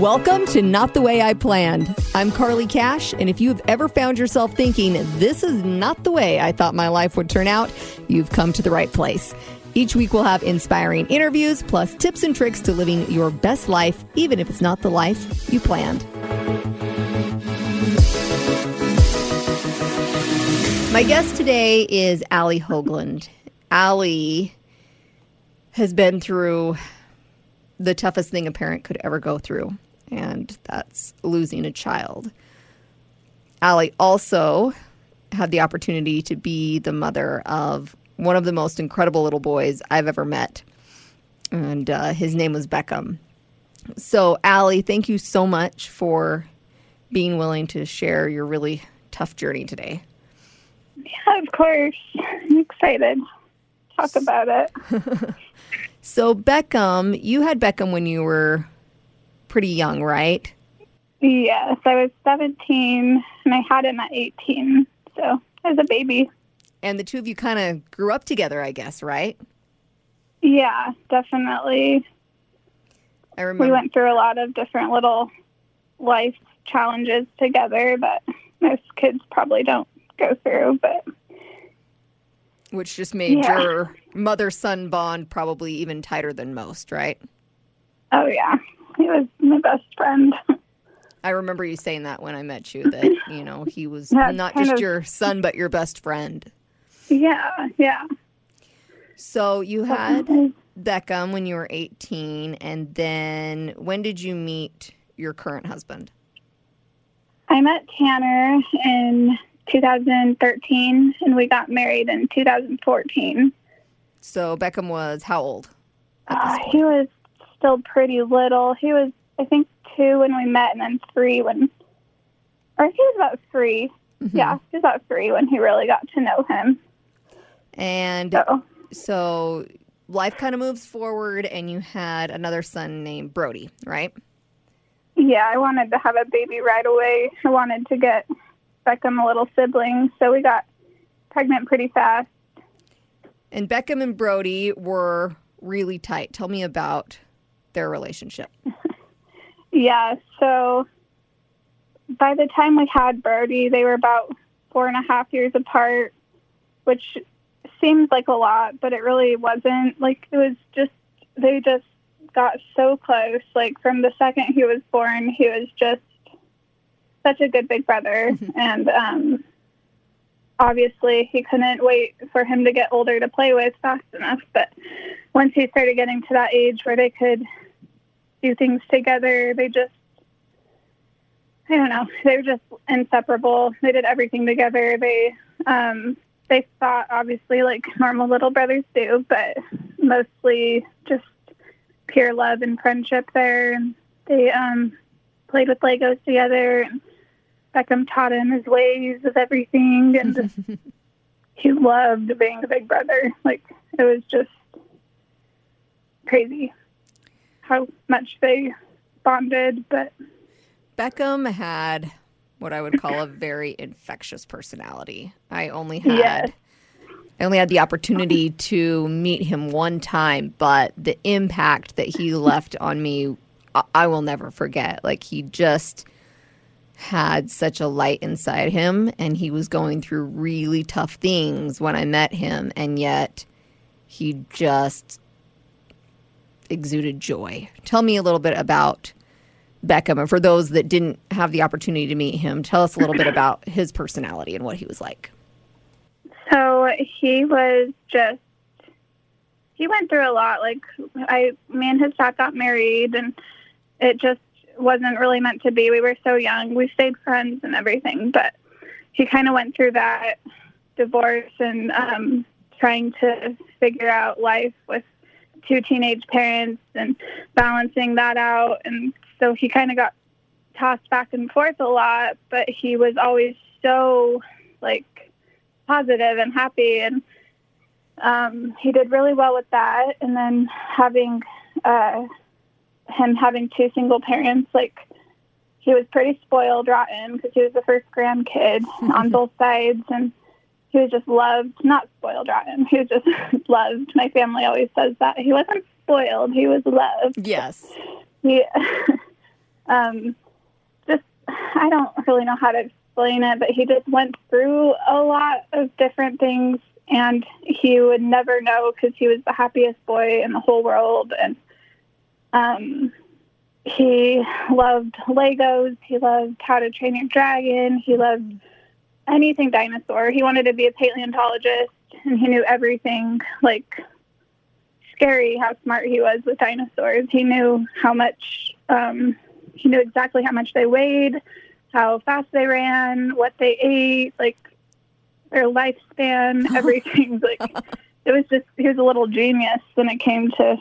Welcome to Not the Way I Planned. I'm Carly Cash, and if you've ever found yourself thinking, this is not the way I thought my life would turn out, you've come to the right place. Each week, we'll have inspiring interviews, plus tips and tricks to living your best life, even if it's not the life you planned. My guest today is Allie Hoagland. Allie has been through the toughest thing a parent could ever go through, and that's losing a child. Allie also had the opportunity to be the mother of one of the most incredible little boys I've ever met, and uh, his name was Beckham. So, Allie, thank you so much for being willing to share your really tough journey today. Yeah, of course. I'm excited. Talk about it. So, Beckham, you had Beckham when you were pretty young, right? Yes, I was 17 and I had him at 18. So, as a baby. And the two of you kind of grew up together, I guess, right? Yeah, definitely. I remember. We went through a lot of different little life challenges together that most kids probably don't go through, but which just made Yeah. your mother son bond probably even tighter than most, right? oh yeah, he was my best friend. I remember you saying that when I met you that, you know, he was Yeah, not just of- your son, but your best friend. yeah, yeah. So you had Beckham when you were 18. And then when did you meet your current husband? I met Tanner in 2013 and we got married in 2014. So Beckham was how old? Uh, he was still pretty little. He was, I think, two when we met, and then three when, or he was about 3 Mm-hmm. Yeah, he was about three when he really got to know him. And So, so life kind of moves forward, and you had another son named Brody, right? yeah, I wanted to have a baby right away. I wanted to get Beckham a little sibling, so we got pregnant pretty fast. And Beckham and Brody were really tight. Tell me about their relationship. Yeah, so by the time we had Brody, they were about four and a half years apart, which seems like a lot, but it really wasn't. Like, it was just, they just got so close. Like, from the second he was born, he was just such a good big brother. and um, obviously, he couldn't wait for him to get older to play with fast enough. But once he started getting to that age where they could do things together. They just, I don't know, they were just inseparable. They did everything together. They, um, they fought obviously like normal little brothers do, but mostly just pure love and friendship there. And they um, played with Legos together. And Beckham taught him his ways of everything, and he loved being a big brother. Like it was just crazy how much they bonded, but Beckham had what I would call a very infectious personality. I only had Yes. I only had the opportunity to meet him one time, but the impact that he left on me I, I will never forget. Like he just had such a light inside him and he was going through really tough things when I met him and yet he just exuded joy. Tell me a little bit about Beckham, and for those that didn't have the opportunity to meet him, tell us a little bit about his personality and what he was like. so he was just he went through a lot. Like I, me and his dad got married, and it just wasn't really meant to be. We were so young. We stayed friends and everything, but he kind of went through that divorce and um, trying to figure out life with two teenage parents and balancing that out. And so he kind of got tossed back and forth a lot, but he was always so like positive and happy. And um, he did really well with that. And then having uh, him having two single parents like he was pretty spoiled rotten because he was the first grandkid on both sides. And he was just loved not spoiled rotten he was just loved my family always says that he wasn't spoiled he was loved Yes. he um, just I don't really know how to explain it, but he just went through a lot of different things, and he would never know because he was the happiest boy in the whole world, and um, he loved Legos. He loved How to Train Your Dragon. He loved anything dinosaur. He wanted to be a paleontologist, and he knew everything like scary how smart he was with dinosaurs. He knew how much, um, he knew exactly how much they weighed, how fast they ran, what they ate, like their lifespan, everything. like it was just, he was a little genius when it came to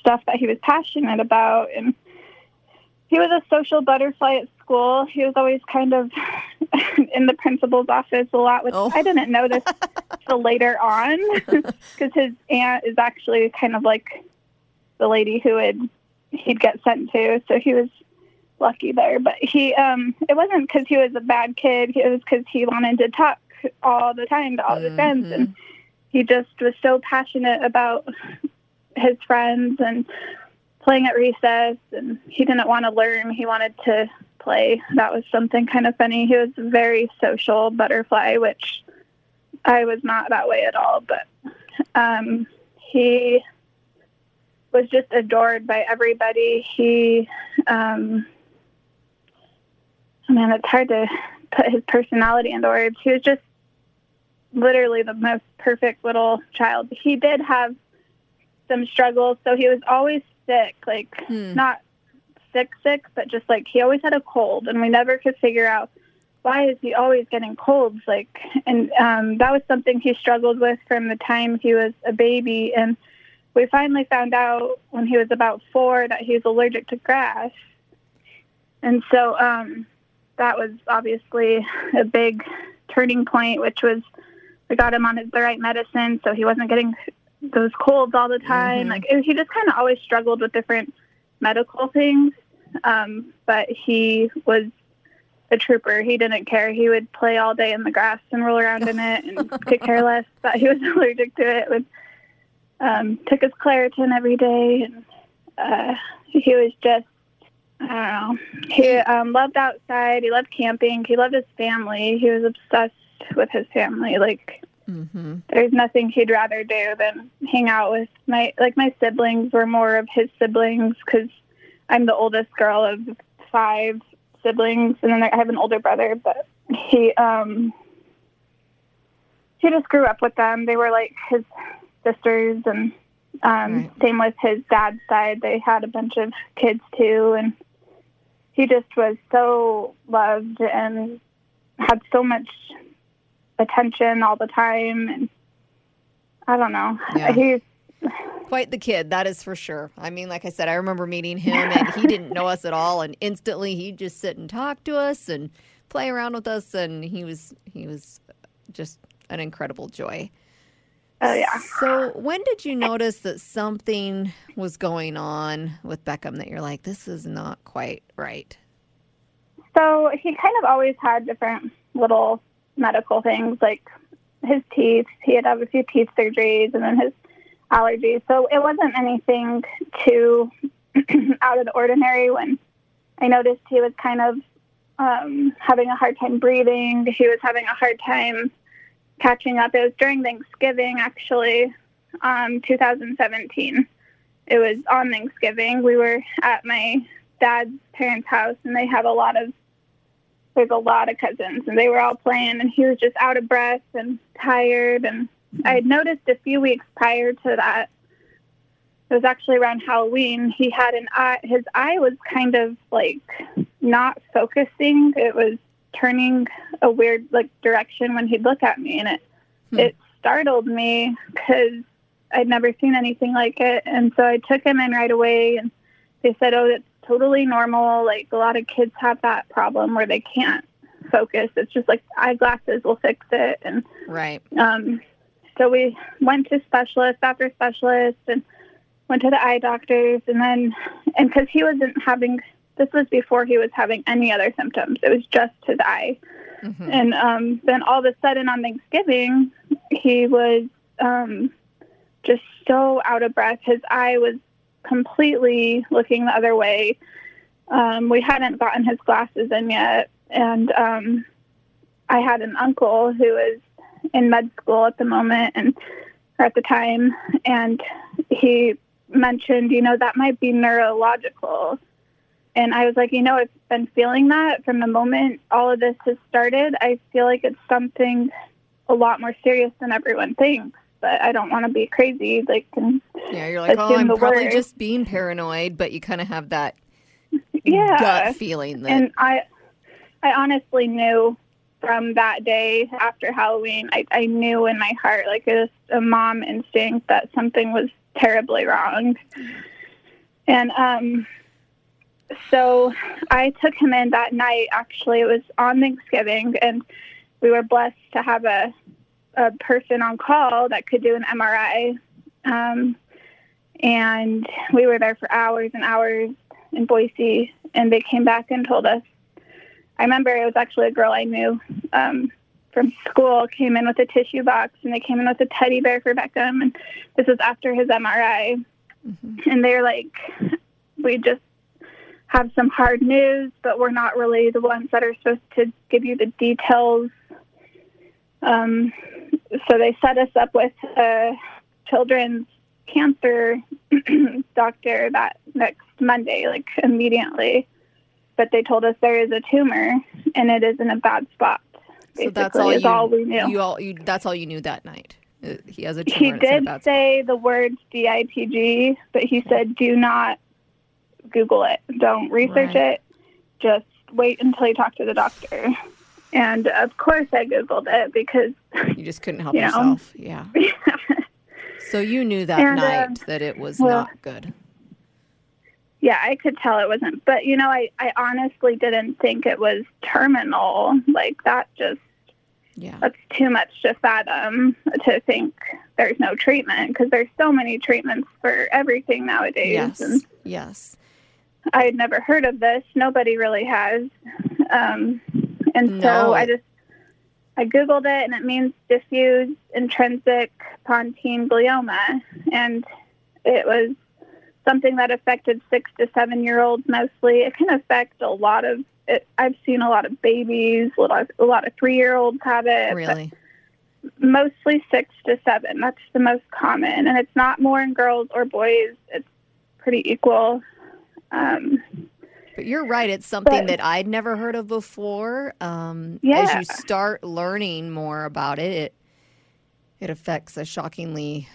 stuff that he was passionate about. And he was a social butterfly at school. He was always kind of in the principal's office a lot, which oh. I didn't this till later on because his aunt is actually kind of like the lady who would he'd get sent to. So he was lucky there. But he, um, it wasn't because he was a bad kid. It was because he wanted to talk all the time to all mm-hmm. the friends, and he just was so passionate about his friends and playing at recess and he didn't want to learn. He wanted to play. That was something kind of funny. He was a very social butterfly which i was not that way at all but um, he was just adored by everybody. He um, man it's hard to put his personality into words. He was just literally the most perfect little child. He did have some struggles so he was always sick, like hmm. not sick, sick, but just like he always had a cold, and we never could figure out why is he always getting colds. Like, and um, that was something he struggled with from the time he was a baby, and we finally found out when he was about four that he was allergic to grass, and so um, that was obviously a big turning point, which was we got him on the right medicine, so he wasn't getting those colds all the time. Mm-hmm. Like he just kind of always struggled with different medical things. Um, but he was a trooper. He didn't care. He would play all day in the grass and roll around in it and could care less that he was allergic to it. Would um, took his Claritin every day, and uh, he was just I don't know. He um, loved outside. He loved camping. He loved his family. He was obsessed with his family. Like Mm-hmm. There's nothing he'd rather do than hang out with my like my siblings were more of his siblings because I'm the oldest girl of five siblings, and then I have an older brother. But he um he just grew up with them. They were like his sisters, and um, right. same with his dad's side. They had a bunch of kids too, and he just was so loved and had so much attention all the time and I don't know. Yeah. He's quite the kid, that is for sure. I mean, like I said, I remember meeting him and he didn't know us at all and instantly he'd just sit and talk to us and play around with us and he was he was just an incredible joy. Oh yeah. So when did you notice that something was going on with Beckham that you're like, this is not quite right? So he kind of always had different little medical things like his teeth. He had have a few teeth surgeries and then his allergies. So it wasn't anything too out of the ordinary when I noticed he was kind of um, having a hard time breathing. He was having a hard time catching up. It was during Thanksgiving, actually, um, 2017. It was on Thanksgiving. We were at my dad's parents' house, and they have a lot of there's a lot of cousins and they were all playing and he was just out of breath and tired and I had noticed a few weeks prior to that it was actually around Halloween he had an eye his eye was kind of like not focusing it was turning a weird like direction when he'd look at me and it hmm. it startled me cuz I'd never seen anything like it and so I took him in right away and they said oh that's totally normal. Like a lot of kids have that problem where they can't focus. It's just like eyeglasses will fix it. And right. Um, so we went to specialists after specialists and went to the eye doctors, and then and because he wasn't having this was before he was having any other symptoms. It was just his eye. Mm-hmm. And um, then all of a sudden on Thanksgiving, he was um, just so out of breath. His eye was completely looking the other way. um, we hadn't gotten his glasses in yet, and um, I had an uncle who was in med school at the moment and or at the time, and he mentioned, you know, that might be neurological. And I was like, you know, I've been feeling that from the moment all of this has started. I feel like it's something a lot more serious than everyone thinks. But I don't want to be crazy. Like, Yeah, you're like, oh, I'm probably worst. just being paranoid, but you kind of have that yeah. gut feeling that and I, I honestly knew from that day after Halloween, I, I knew in my heart, like it was a mom instinct, that something was terribly wrong. And um, so I took him in that night. Actually, it was on Thanksgiving, and we were blessed to have a a person on call that could do an MRI. Um, and we were there for hours and hours in Boise, and they came back and told us. I remember it was actually a girl I knew um, from school came in with a tissue box, and they came in with a teddy bear for Beckham, and this was after his MRI, and they're like, "We just have some hard news, but we're not really the ones that are supposed to give you the details." Um, so they set us up with a children's cancer doctor that next Monday, like immediately. But they told us there is a tumor and it is in a bad spot. so that's all is you, all we knew. You all you, that's all you knew that night. Uh, He has a tumor. he did bad spot. say the words DIPG, but he said, "Do not Google it. Don't research Right. it. Just wait until you talk to the doctor." And of course, I Googled it because you just couldn't help you know. yourself. Yeah. So you knew that And, night um, that it was well- not good. yeah, I could tell it wasn't. But you know, I I honestly didn't think it was terminal. Like that just Yeah. that's too much to fathom to think there's no treatment because there's so many treatments for everything nowadays. Yes. And Yes. I had never heard of this. Nobody really has. Um, and No. so I just I googled it, and it means diffuse intrinsic pontine glioma, and it was something that affected six to seven year olds mostly. It can affect a lot of. It, I've seen a lot of babies, a lot, a lot of three year olds have it. Really. mostly six to seven. That's the most common, and it's not more in girls or boys. It's pretty equal. Um, But you're right. It's something But- that I'd never heard of before. Um, As you start learning more about it, it it affects a shockingly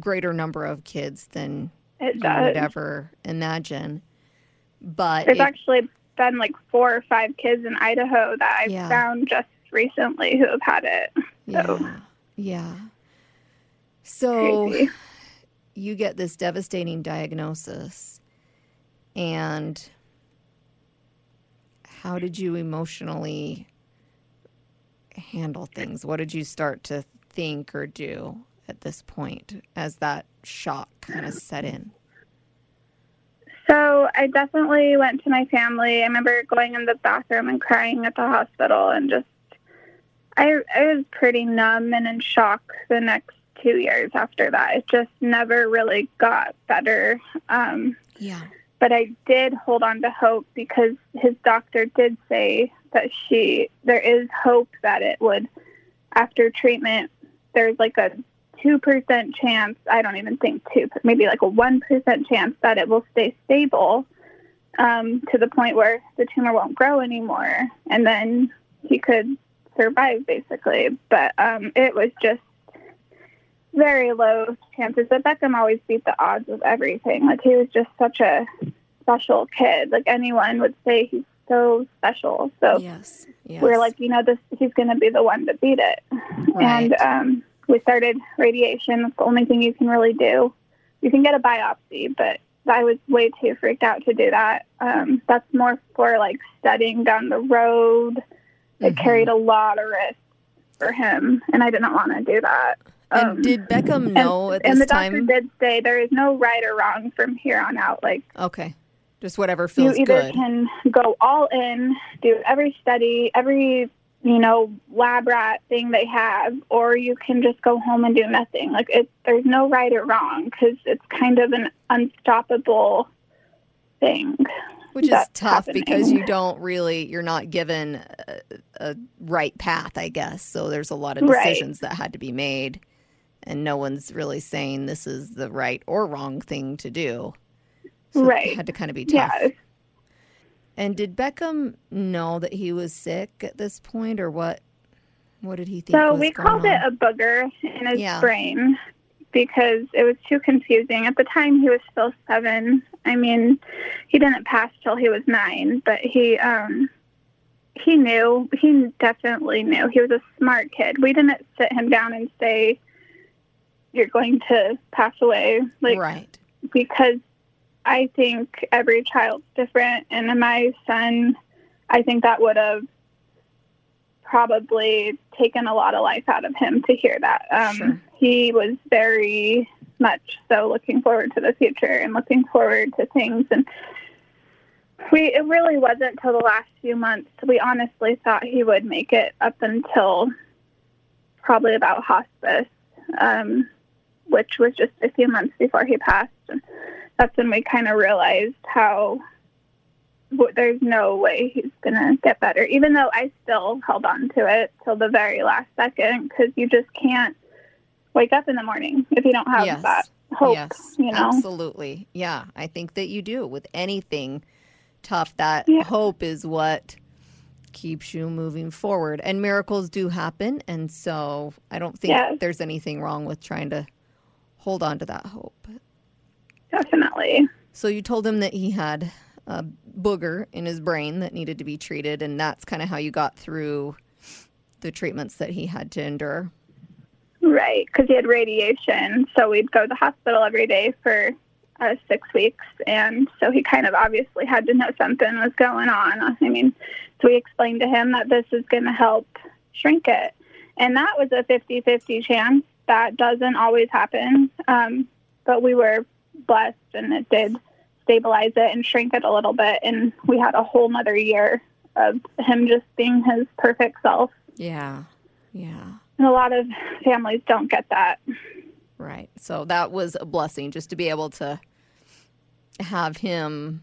greater number of kids than it you would ever imagine. But There's it- actually been like four or five kids in Idaho that I've Yeah. found just recently who have had it. So yeah, yeah. So crazy. you get this devastating diagnosis, and how did you emotionally handle things? What did you start to think or do at this point as that shock kind of set in? So I definitely went to my family. I remember going in the bathroom and crying at the hospital and just I I was pretty numb and in shock the next two years after that. It just never really got better. Um, Yeah. But I did hold on to hope because his doctor did say that she there is hope that it would after treatment there's like a two percent chance I don't even think two maybe like a one percent chance that it will stay stable um, to the point where the tumor won't grow anymore. And then he could survive basically. But um, it was just very low chances but Beckham always beat the odds of everything like he was just such a special kid. Like anyone would say he's so special. So Yes. Yes. we're like, you know, this he's gonna be the one to beat it. Right. And um we started radiation. That's the only thing you can really do. You can get a biopsy, but I was way too freaked out to do that. Um, that's more for like studying down the road. It Mhm. carried a lot of risk for him, and I didn't want to do that. And Um, did Beckham know at this time? and the doctor time? did say there is no right or wrong from here on out. Like Okay. Just whatever feels good. you either good. can go all in, do every study, every you know lab rat thing they have, or you can just go home and do nothing. Like it, there's no right or wrong because it's kind of an unstoppable thing. Which is tough happening. because you don't really, you're not given a, a right path, I guess. So there's a lot of Right. decisions that had to be made, and no one's really saying this is the right or wrong thing to do. So Right. It had to kind of be tough. Yeah. And did Beckham know that he was sick at this point, or what? What did he think? So was we called it a booger in his Yeah. brain because it was too confusing. At the time, he was still seven. I mean, he didn't pass till he was nine, but he um, he knew. He definitely knew. He was a smart kid. We didn't sit him down and say, "You're going to pass away," like right. because I think every child's different, and my son, I think that would have probably taken a lot of life out of him to hear that. Um, Sure. He was very much so looking forward to the future and looking forward to things, and we it really wasn't till the last few months. We honestly thought he would make it up until probably about hospice. Um, which was just a few months before he passed. And that's when we kind of realized how w- there's no way he's going to get better, even though I still held on to it till the very last second because you just can't wake up in the morning if you don't have Yes. that hope, yes, you know? absolutely. Yeah, I think that you do with anything tough. That Yeah. hope is what keeps you moving forward. And miracles do happen, and so I don't think Yes. there's anything wrong with trying to hold on to that hope. Definitely. So you told him that he had a booger in his brain that needed to be treated, and that's kind of how you got through the treatments that he had to endure. Right, because he had radiation. So we'd go to the hospital every day for uh, six weeks. And so he kind of obviously had to know something was going on. I mean, so we explained to him that this is going to help shrink it. And that was a 50 50 chance. That doesn't always happen. Um, but we were blessed and it did stabilize it and shrink it a little bit. And we had a whole nother year of him just being his perfect self. Yeah, yeah. And a lot of families don't get that. Right. So that was a blessing just to be able to have him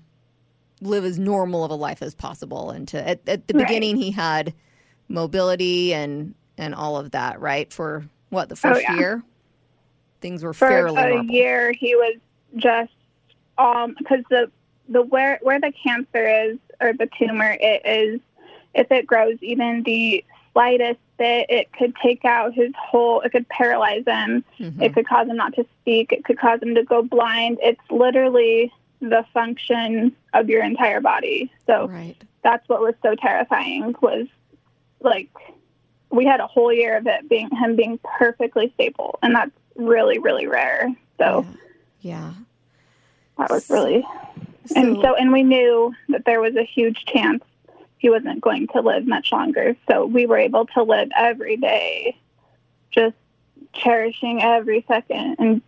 live as normal of a life as possible and to at, at the Right. beginning he had mobility and and all of that, right? For what, the first Oh, yeah. year? Things were fairly. for fairly a normal. year he was just um because the the where where the cancer is or the tumor it is if it grows even the slightest bit it could take out his whole it could paralyze him Mhm. it could cause him not to speak it could cause him to go blind it's literally the function of your entire body so Right. that's what was so terrifying was like we had a whole year of it being him being perfectly stable and that's really really rare so Yeah. that was really yeah. and so and we knew that there was a huge chance he wasn't going to live much longer so we were able to live every day just cherishing every second and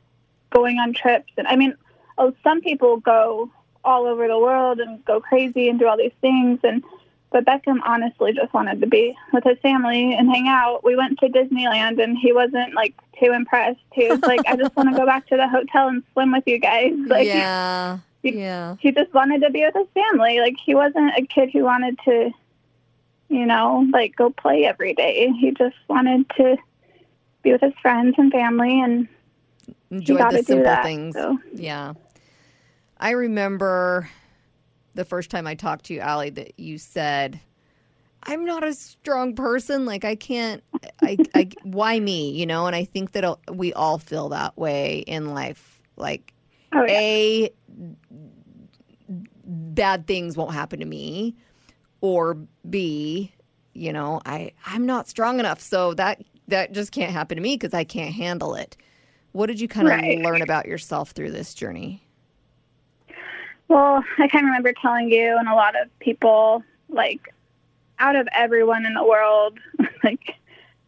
going on trips and i mean oh some people go all over the world and go crazy and do all these things and but Beckham honestly just wanted to be with his family and hang out. We went to Disneyland and he wasn't like too impressed. He was like, I just want to go back to the hotel and swim with you guys. Like yeah. he- Yeah. he just wanted to be with his family. Like he wasn't a kid who wanted to, you know, like go play every day. He just wanted to be with his friends and family, and Enjoy the simple that. things. So Yeah. I remember the first time I talked to you, Allie, that you said, I'm not a strong person. Like, I can't, I, I, why me? You know, and I think that we all feel that way in life. Like, oh yeah, A, bad things won't happen to me, or B, you know, I, I'm not strong enough. So that, that just can't happen to me because I can't handle it. What did you kind of Right. learn about yourself through this journey? Well, I kind of remember telling you and a lot of people, like, out of everyone in the world, like,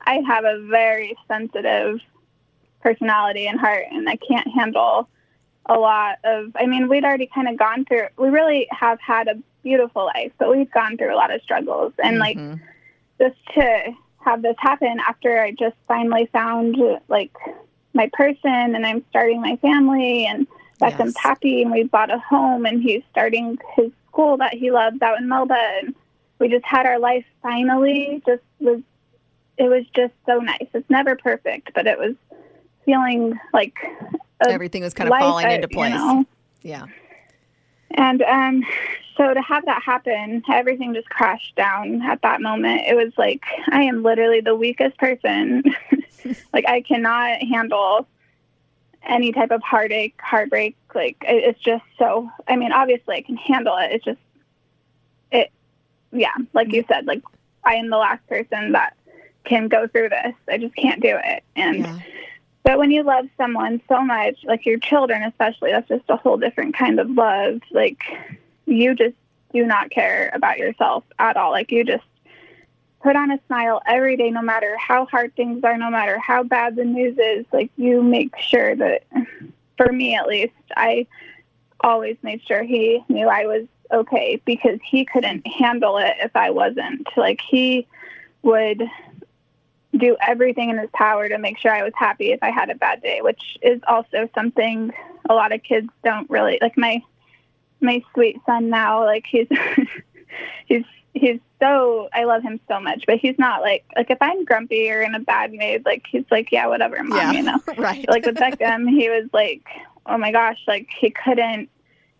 I have a very sensitive personality and heart, and I can't handle a lot of. I mean, we'd already kind of gone through, we really have had a beautiful life, but we've gone through a lot of struggles. And, like, Mhm. just to have this happen after I just finally found, like, my person and I'm starting my family and Beckham's Yes. happy and we bought a home and he's starting his school that he loves out in Melba, and we just had our life finally. Just was it was just so nice. It's never perfect, but it was feeling like everything was kind of falling into place. You know? Yeah. And um, so to have that happen, everything just crashed down at that moment. It was like I am literally the weakest person. like I cannot handle any type of heartache, heartbreak. Like it's just so. I mean, obviously I can handle it. It's just it. Yeah, like you said, like I am the last person that can go through this. I just can't do it. And yeah. but when you love someone so much, like your children especially, that's just a whole different kind of love. Like you just do not care about yourself at all. Like you just put on a smile every day, no matter how hard things are, no matter how bad the news is. Like you make sure that, for me at least, I always made sure he knew I was okay because he couldn't handle it if I wasn't. Like he would do everything in his power to make sure I was happy if I had a bad day, which is also something a lot of kids don't really like my my sweet son now, like he's he's he's so I love him so much, but he's not like like if I'm grumpy or in a bad mood, like he's like, Yeah, whatever, mom, yeah, you know. right. Like with Beckham, he was like, Oh my gosh, like he couldn't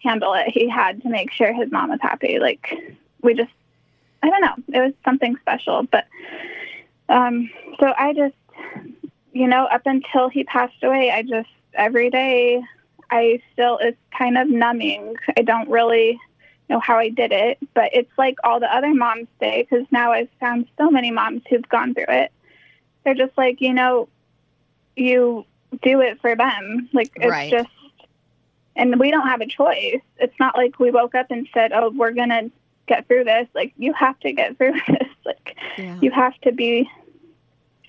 handle it. He had to make sure his mom was happy. Like we just I don't know. It was something special. But um, so I just, you know, up until he passed away, I just, every day, I still, it's kind of numbing. I don't really know how I did it, but it's like all the other moms say, because now I've found so many moms who've gone through it. They're just like, you know, you do it for them. Like, it's right. just, and we don't have a choice. It's not like we woke up and said, oh, we're going to get through this. Like, you have to get through this. Like, yeah. you have to be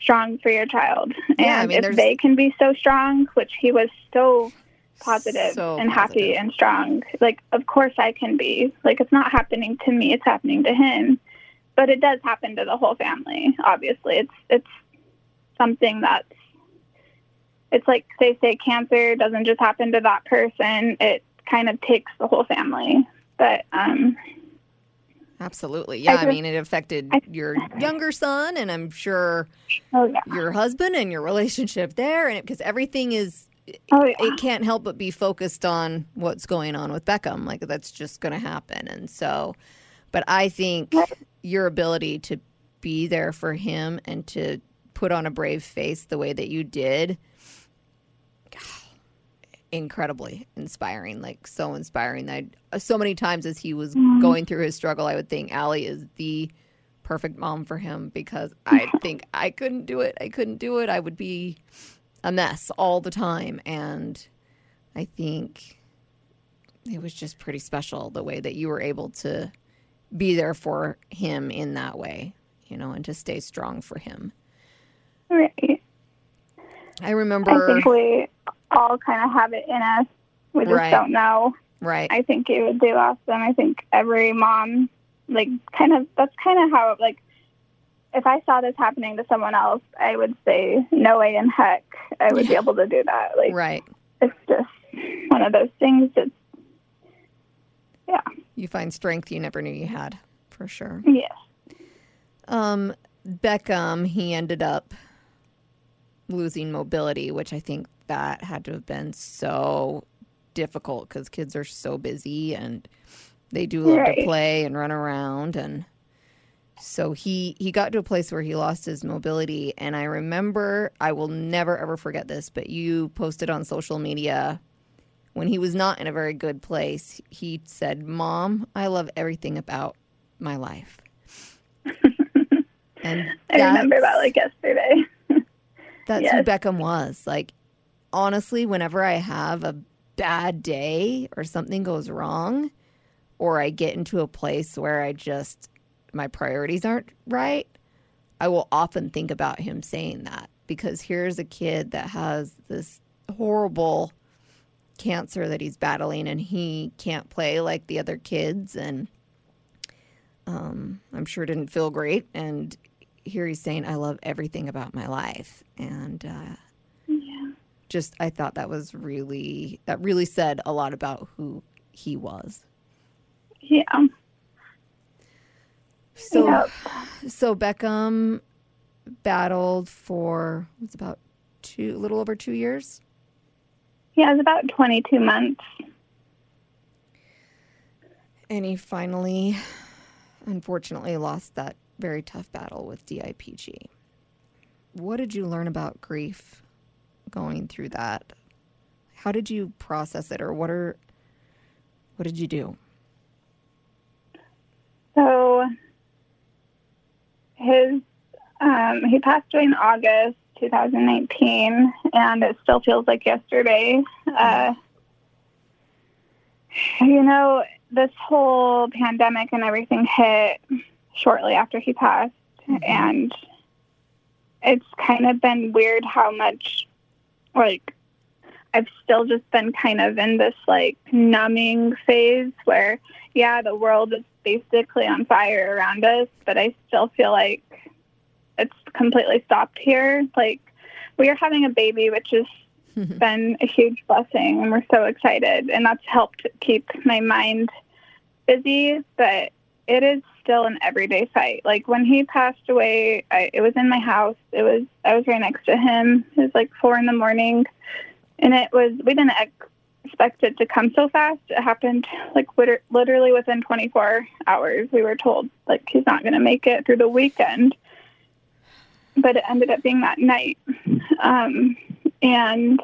strong for your child. Yeah, and I mean, if they can be so strong, which he was so positive so and positive. happy and strong, like of course I can be. Like it's not happening to me, it's happening to him. But it does happen to the whole family, obviously. It's it's something that's it's like they say cancer doesn't just happen to that person, it kind of takes the whole family. But um Absolutely. Yeah. I, just, I, mean, it affected your younger son, and I'm sure oh, yeah. your husband and your relationship there. And because everything is, oh, yeah. it can't help but be focused on what's going on with Beckham. Like, that's just going to happen. And so, but I think your ability to be there for him and to put on a brave face the way that you did incredibly inspiring, like so inspiring. That so many times as he was mm-hmm. going through his struggle, I would think Allie is the perfect mom for him because I think I couldn't do it. I couldn't do it. I would be a mess all the time, and I think it was just pretty special the way that you were able to be there for him in that way, you know, and to stay strong for him. Right. I remember. I think we all kind of have it in us. We just right. don't know. Right. I think it would do awesome. I think every mom, like, kind of, that's kind of how, like, if I saw this happening to someone else, I would say, no way in heck I would yeah. be able to do that. Like, right. It's just one of those things that, yeah. You find strength you never knew you had, for sure. Yes. Um, Beckham, he ended up losing mobility, which I think that had to have been so difficult because kids are so busy and they do love right. to play and run around and so he he got to a place where he lost his mobility and i remember i will never ever forget this but you posted on social media when he was not in a very good place he said mom i love everything about my life. And i remember that like yesterday. That's yes. who beckham was. Like honestly, whenever I have a bad day or something goes wrong, or I get into a place where I just, my priorities aren't right, I will often think about him saying that because here's a kid that has this horrible cancer that he's battling and he can't play like the other kids and um, I'm sure didn't feel great. And here he's saying, I love everything about my life. And uh, just I thought that was really that really said a lot about who he was. Yeah. So, Yep. so Beckham battled for it's about two, a little over two years. Yeah, it was about 22 months. And he finally, unfortunately, lost that very tough battle with DIPG. What did you learn about grief going through that? How did you process it, or what are what did you do? So his um, he passed away in August 2019, and it still feels like yesterday. Uh, you know, this whole pandemic and everything hit shortly after he passed, and it's kind of been weird how much, like, I've still just been kind of in this like numbing phase where, yeah, the world is basically on fire around us, but I still feel like it's completely stopped here. Like, we are having a baby, which has been a huge blessing, and we're so excited, and that's helped keep my mind busy, but it is still an everyday fight. Like when he passed away, I, it was in my house. It was I was right next to him. It was like four in the morning, and it was we didn't ex- expect it to come so fast. It happened like liter- literally within 24 hours. We were told like he's not going to make it through the weekend, but it ended up being that night, um, and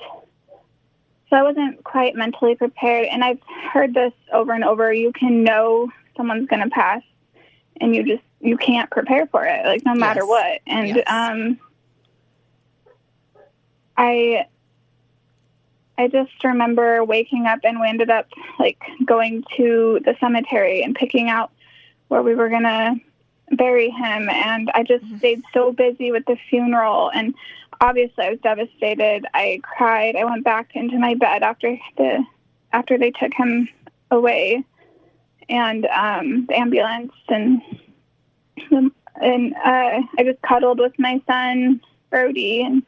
so I wasn't quite mentally prepared. And I've heard this over and over. You can know someone's going to pass, and you just you can't prepare for it, like no matter Yes. what. And Yes. um, I I just remember waking up, and we ended up like going to the cemetery and picking out where we were gonna bury him. And I just stayed so busy with the funeral, and obviously I was devastated. I cried. I went back into my bed after the after they took him away, and um, the ambulance, and and uh, I just cuddled with my son Brody, and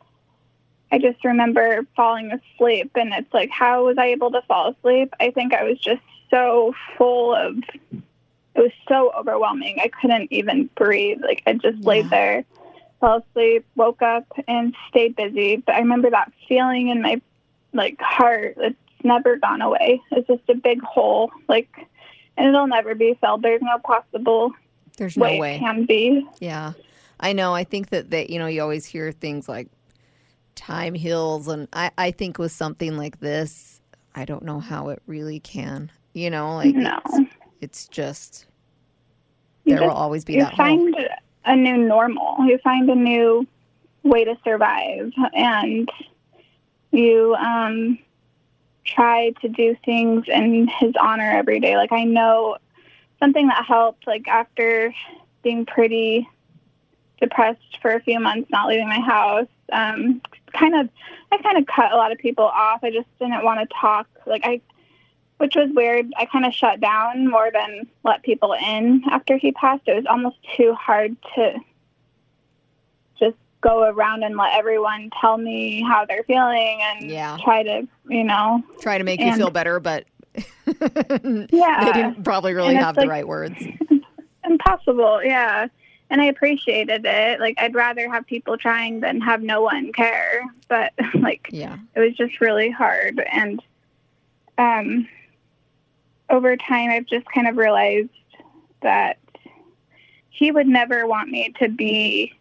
I just remember falling asleep. And it's like, how was I able to fall asleep? I think I was just so full of. It was so overwhelming. I couldn't even breathe. Like I just laid Yeah. there, fell asleep, woke up, and stayed busy. But I remember that feeling in my like heart. It's never gone away. It's just a big hole. Like, and it'll never be filled. There's no possible There's no way, way. it can be. Yeah. I know. I think that that you know, you always hear things like time heals and I I think with something like this, I don't know how it really can. You know, like No. it's, it's just You there will always be you that find a new normal. You find a new way to survive, and you um, try to do things in his honor every day. Like I know something that helped. Like after being pretty depressed for a few months, not leaving my house, um, kind of I kind of cut a lot of people off. I just didn't want to talk. Like I which was weird. I kind of shut down more than let people in after he passed. It was almost too hard to just go around and let everyone tell me how they're feeling and Yeah. try to, you know, Try to make you feel better, but yeah, they didn't probably really And have the right words. impossible. Yeah. And I appreciated it. Like, I'd rather have people trying than have no one care. But, like, Yeah. it was just really hard and um over time i've just kind of realized that he would never want me to be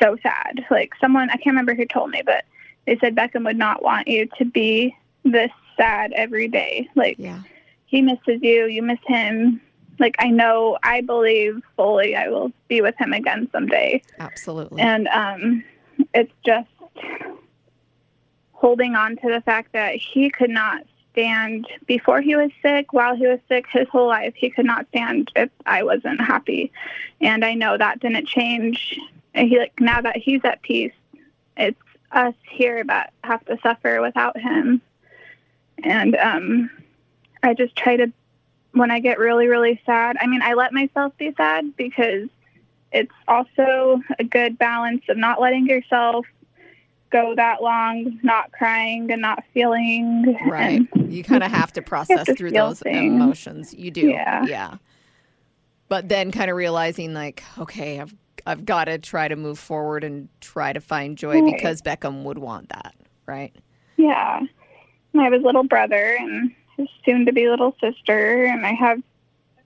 so sad like someone i can't remember who told me but they said beckham would not want you to be this sad every day like Yeah. he misses you you miss him like i know i believe fully i will be with him again someday Absolutely. and um, it's just holding on to the fact that he could not stand before he was sick, while he was sick, his whole life. He could not stand if I wasn't happy, and I know that didn't change. And he like now that he's at peace, it's us here that have to suffer without him. And um, I just try to, when I get really, really sad. I mean, I let myself be sad because it's also a good balance of not letting yourself go that long not crying and not feeling. Right. You kind of have to process to through those things. emotions. You do. Yeah. Yeah. But then kind of realizing like, okay, I've I've got to try to move forward and try to find joy Right. because Beckham would want that, right? Yeah. I have his little brother and his soon to be little sister, and I have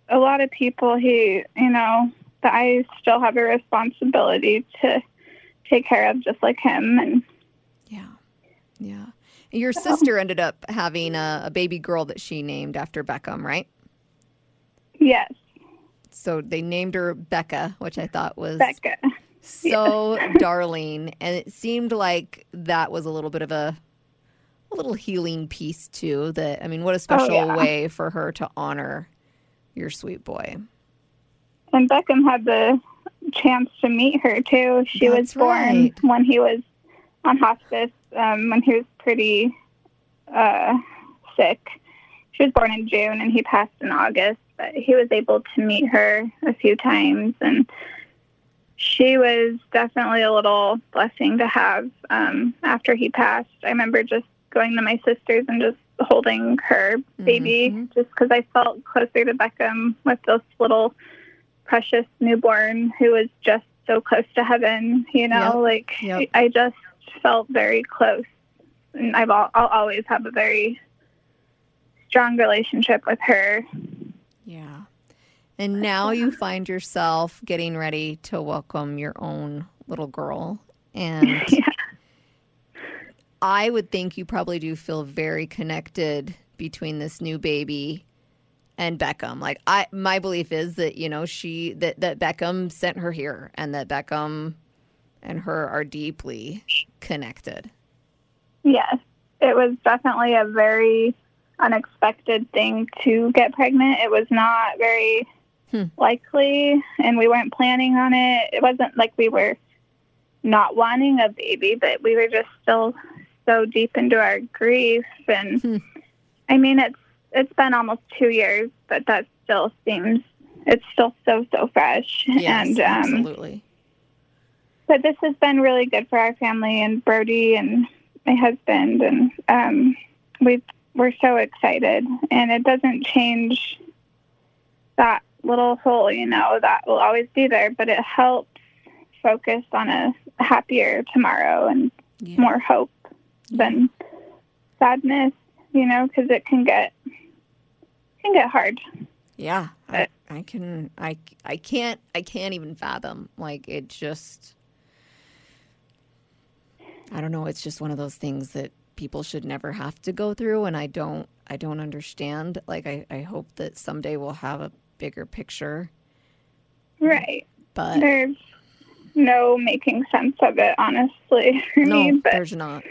a lot of people who, you know, that I still have a responsibility to take care of just like him. And Yeah. Yeah. Your sister ended up having a, a baby girl that she named after Beckham, right? yes, So they named her Becca, which I thought was Becca. so darling and it seemed like that was a little bit of a a little healing piece too that i mean what a special yeah. way for her to honor your sweet boy And Beckham had the chance to meet her too. She was born right. when he was on hospice, um, when he was pretty uh, sick. She was born in June and he passed in August, but he was able to meet her a few times. And she was definitely a little blessing to have um, after he passed. I remember just going to my sister's and just holding her baby Mhm. just because I felt closer to Beckham with this little precious newborn who was just so close to heaven. You know, Yep. like Yep. I just felt very close, and I've al- I'll always have a very strong relationship with her. yeah and now you find yourself getting ready to welcome your own little girl and Yeah. I would think you probably do feel very connected between this new baby and Beckham. Like I my belief is that, you know, she that that Beckham sent her here and that Beckham and her are deeply connected. Yes, it was definitely a very unexpected thing to get pregnant. It was not very Hmm. likely, and we weren't planning on it. It wasn't like we were not wanting a baby, but we were just still so deep into our grief. And Hmm. I mean, it's it's been almost two years, but that still seems it's still so so fresh. Yes, and um, absolutely. but this has been really good for our family and Brody and my husband and um, we we're so excited and it doesn't change that little hole you know that will always be there but it helps focus on a happier tomorrow and Yeah. more hope than sadness you know because it can get can get hard Yeah, I, I can I I can't I can't even fathom like it just I don't know, it's just one of those things that people should never have to go through and I don't I don't understand. Like I, I hope that someday we'll have a bigger picture. right But there's no making sense of it honestly for me no, but there's not.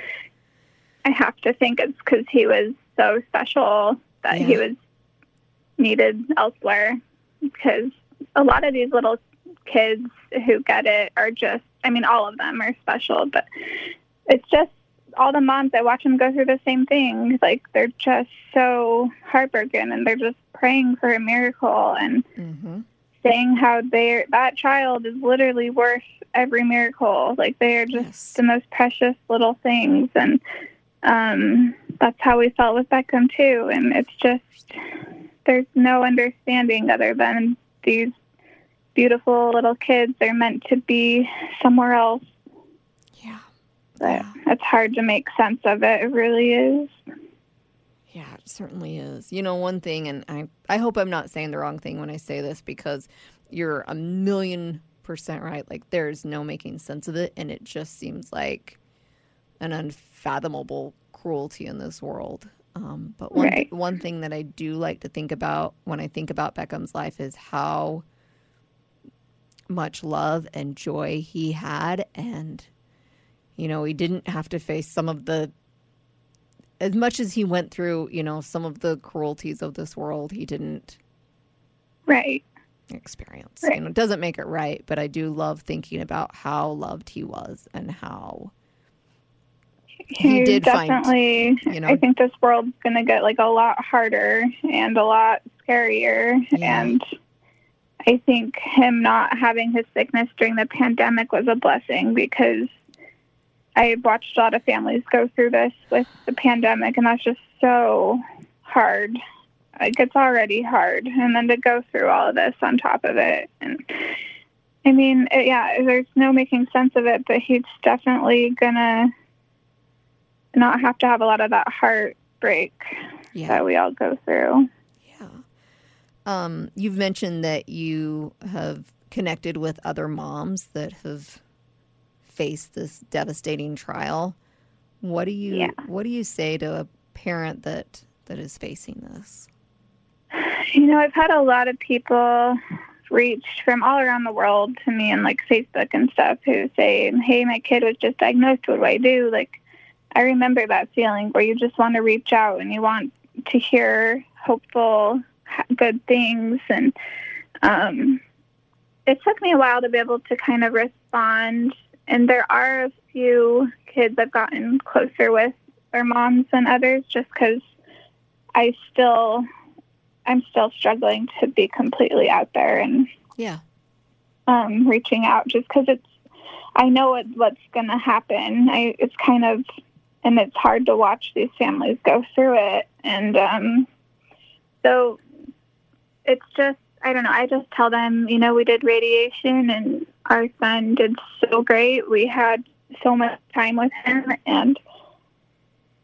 I have to think it's because he was so special that he was needed elsewhere. Because a lot of these little kids who get it are just, I mean, all of them are special, but it's just all the moms that watch them go through the same thing. Like they're just so heartbroken and they're just praying for a miracle and Mhm. saying how they that child is literally worth every miracle. Like they are just Yes. the most precious little things and um that's how we felt with Beckham too and it's just there's no understanding other than these beautiful little kids They're meant to be somewhere else Yeah. but Yeah. it's hard to make sense of it it really is Yeah, it certainly is. You know, one thing, and I, I hope I'm not saying the wrong thing when I say this because you're a million percent right. Like, there's no making sense of it. And it just seems like an unfathomable cruelty in this world. Um, but one, Right. one thing that I do like to think about when I think about Beckham's life is how much love and joy he had. And, you know, he didn't have to face some of the as much as he went through, you know, some of the cruelties of this world, he didn't right experience. Right. You know, it doesn't make it right, but I do love thinking about how loved he was and how He did find, definitely you know- i think this world's going to get like a lot harder and a lot scarier Yeah. and i think him not having his sickness during the pandemic was a blessing because I've watched a lot of families go through this with the pandemic, and that's just so hard. Like it's already hard, and then to go through all of this on top of it, and I mean, it, yeah, there's no making sense of it. But he's definitely gonna not have to have a lot of that heartbreak Yeah. that we all go through. Yeah. Um, you've mentioned that you have connected with other moms that have faced this devastating trial. What do you Yeah. what do you say to a parent that that is facing this? You know, I've had a lot of people reach from all around the world to me on like Facebook and stuff who say, "Hey, my kid was just diagnosed. What do I do?" Like, I remember that feeling where you just want to reach out and you want to hear hopeful, good things, and um, it took me a while to be able to kind of respond. And there are a few kids I've gotten closer with their moms than others, just because I still I'm still struggling to be completely out there and Yeah. um, reaching out just because it's I know what, what's going to happen. I it's kind of and it's hard to watch these families go through it and um, so it's just I don't know. I just tell them, you know, we did radiation and our son did so great. We had so much time with him and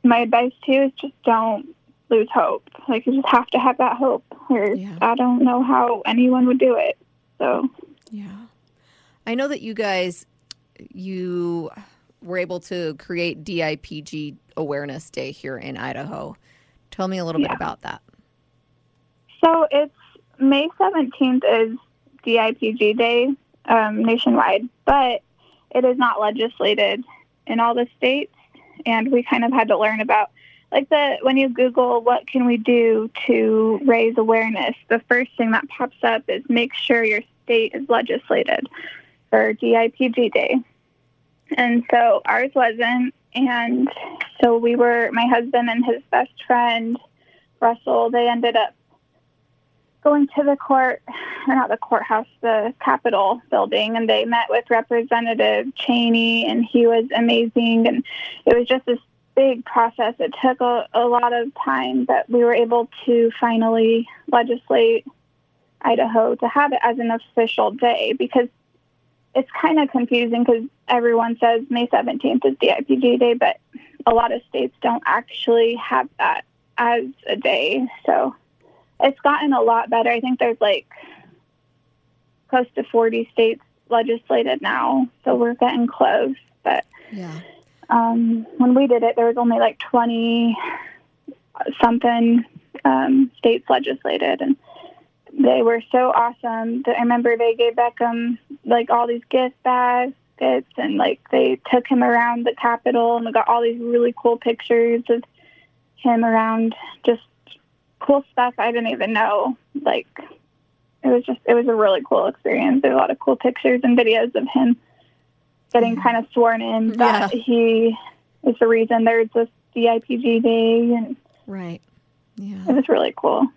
my advice to you is just don't lose hope. Like you just have to have that hope. Or Yeah. I don't know how anyone would do it. So Yeah. I know that you guys you were able to create DIPG Awareness Day here in Idaho. Tell me a little bit about that. So it's May 17th is DIPG Day um, nationwide, but it is not legislated in all the states. And we kind of had to learn about, like, the when you Google what can we do to raise awareness, the first thing that pops up is make sure your state is legislated for DIPG Day. And so ours wasn't. And so we were, my husband and his best friend, Russell, they ended up going to the court, or not the courthouse, the Capitol building, and they met with Representative Cheney, and he was amazing. And it was just this big process. It took a, a lot of time, but we were able to finally legislate Idaho to have it as an official day because it's kind of confusing because everyone says May 17th is DIPG Day, but a lot of states don't actually have that as a day. So it's gotten a lot better. I think there's like close to 40 states legislated now, so we're getting close. But Yeah. um, when we did it, there was only like 20 something um, states legislated, and they were so awesome. I remember they gave Beckham like all these gift baskets, and like they took him around the Capitol, and we got all these really cool pictures of him around just cool stuff I didn't even know. Like it was just it was a really cool experience. There's a lot of cool pictures and videos of him getting kind of sworn in that he is the reason there's this DIPG day, and Right. Yeah. it was really cool.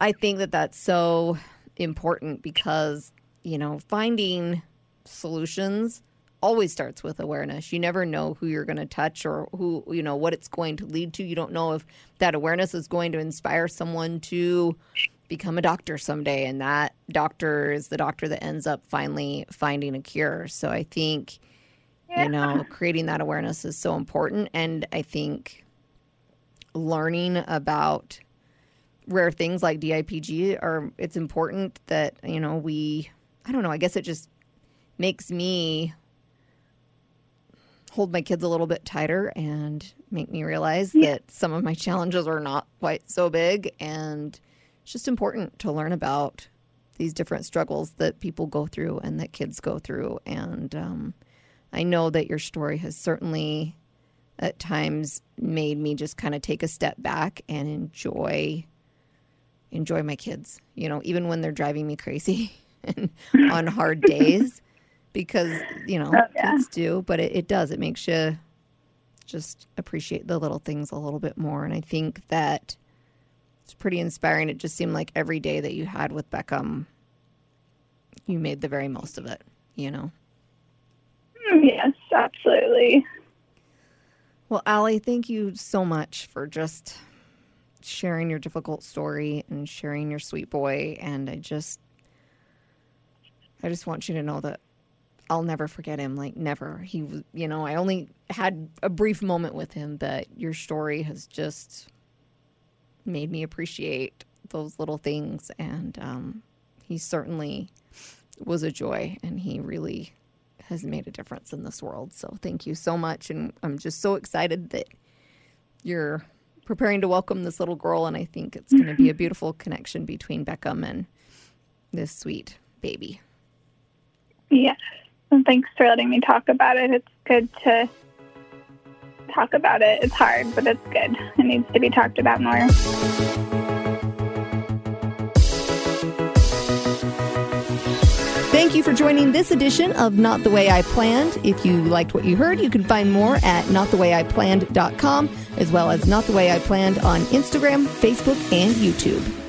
I think that that's so important because, you know, finding solutions always starts with awareness. You never know who you're going to touch or who, you know, what it's going to lead to. You don't know if that awareness is going to inspire someone to become a doctor someday and that doctor is the doctor that ends up finally finding a cure. So I think you know, creating that awareness is so important and I think learning about rare things like DIPG are it's important that you know we I don't know I guess it just makes me hold my kids a little bit tighter and make me realize that some of my challenges are not quite so big. And it's just important to learn about these different struggles that people go through and that kids go through. And um, I know that your story has certainly at times made me just kind of take a step back and enjoy enjoy my kids you know even when they're driving me crazy and on hard days because you know Oh, yeah. kids do but it, it does it makes you just appreciate the little things a little bit more and i think that it's pretty inspiring it just seemed like every day that you had with beckham you made the very most of it you know Yes, absolutely. Well, Allie, thank you so much for just sharing your difficult story and sharing your sweet boy. And I just, I just want you to know that I'll never forget him. Like never. He you know, I only had a brief moment with him, but your story has just made me appreciate those little things. And um, he certainly was a joy, and he really has made a difference in this world. So thank you so much, and I'm just so excited that you're preparing to welcome this little girl, and I think it's going to be a beautiful connection between Beckham and this sweet baby. Yes. And thanks for letting me talk about it. It's good to talk about it. It's hard, but it's good. It needs to be talked about more. Thank you for joining this edition of Not the Way I Planned. If you liked what you heard, you can find more at notthewayiplanned.com as well as Not the Way I Planned on Instagram, Facebook, and YouTube.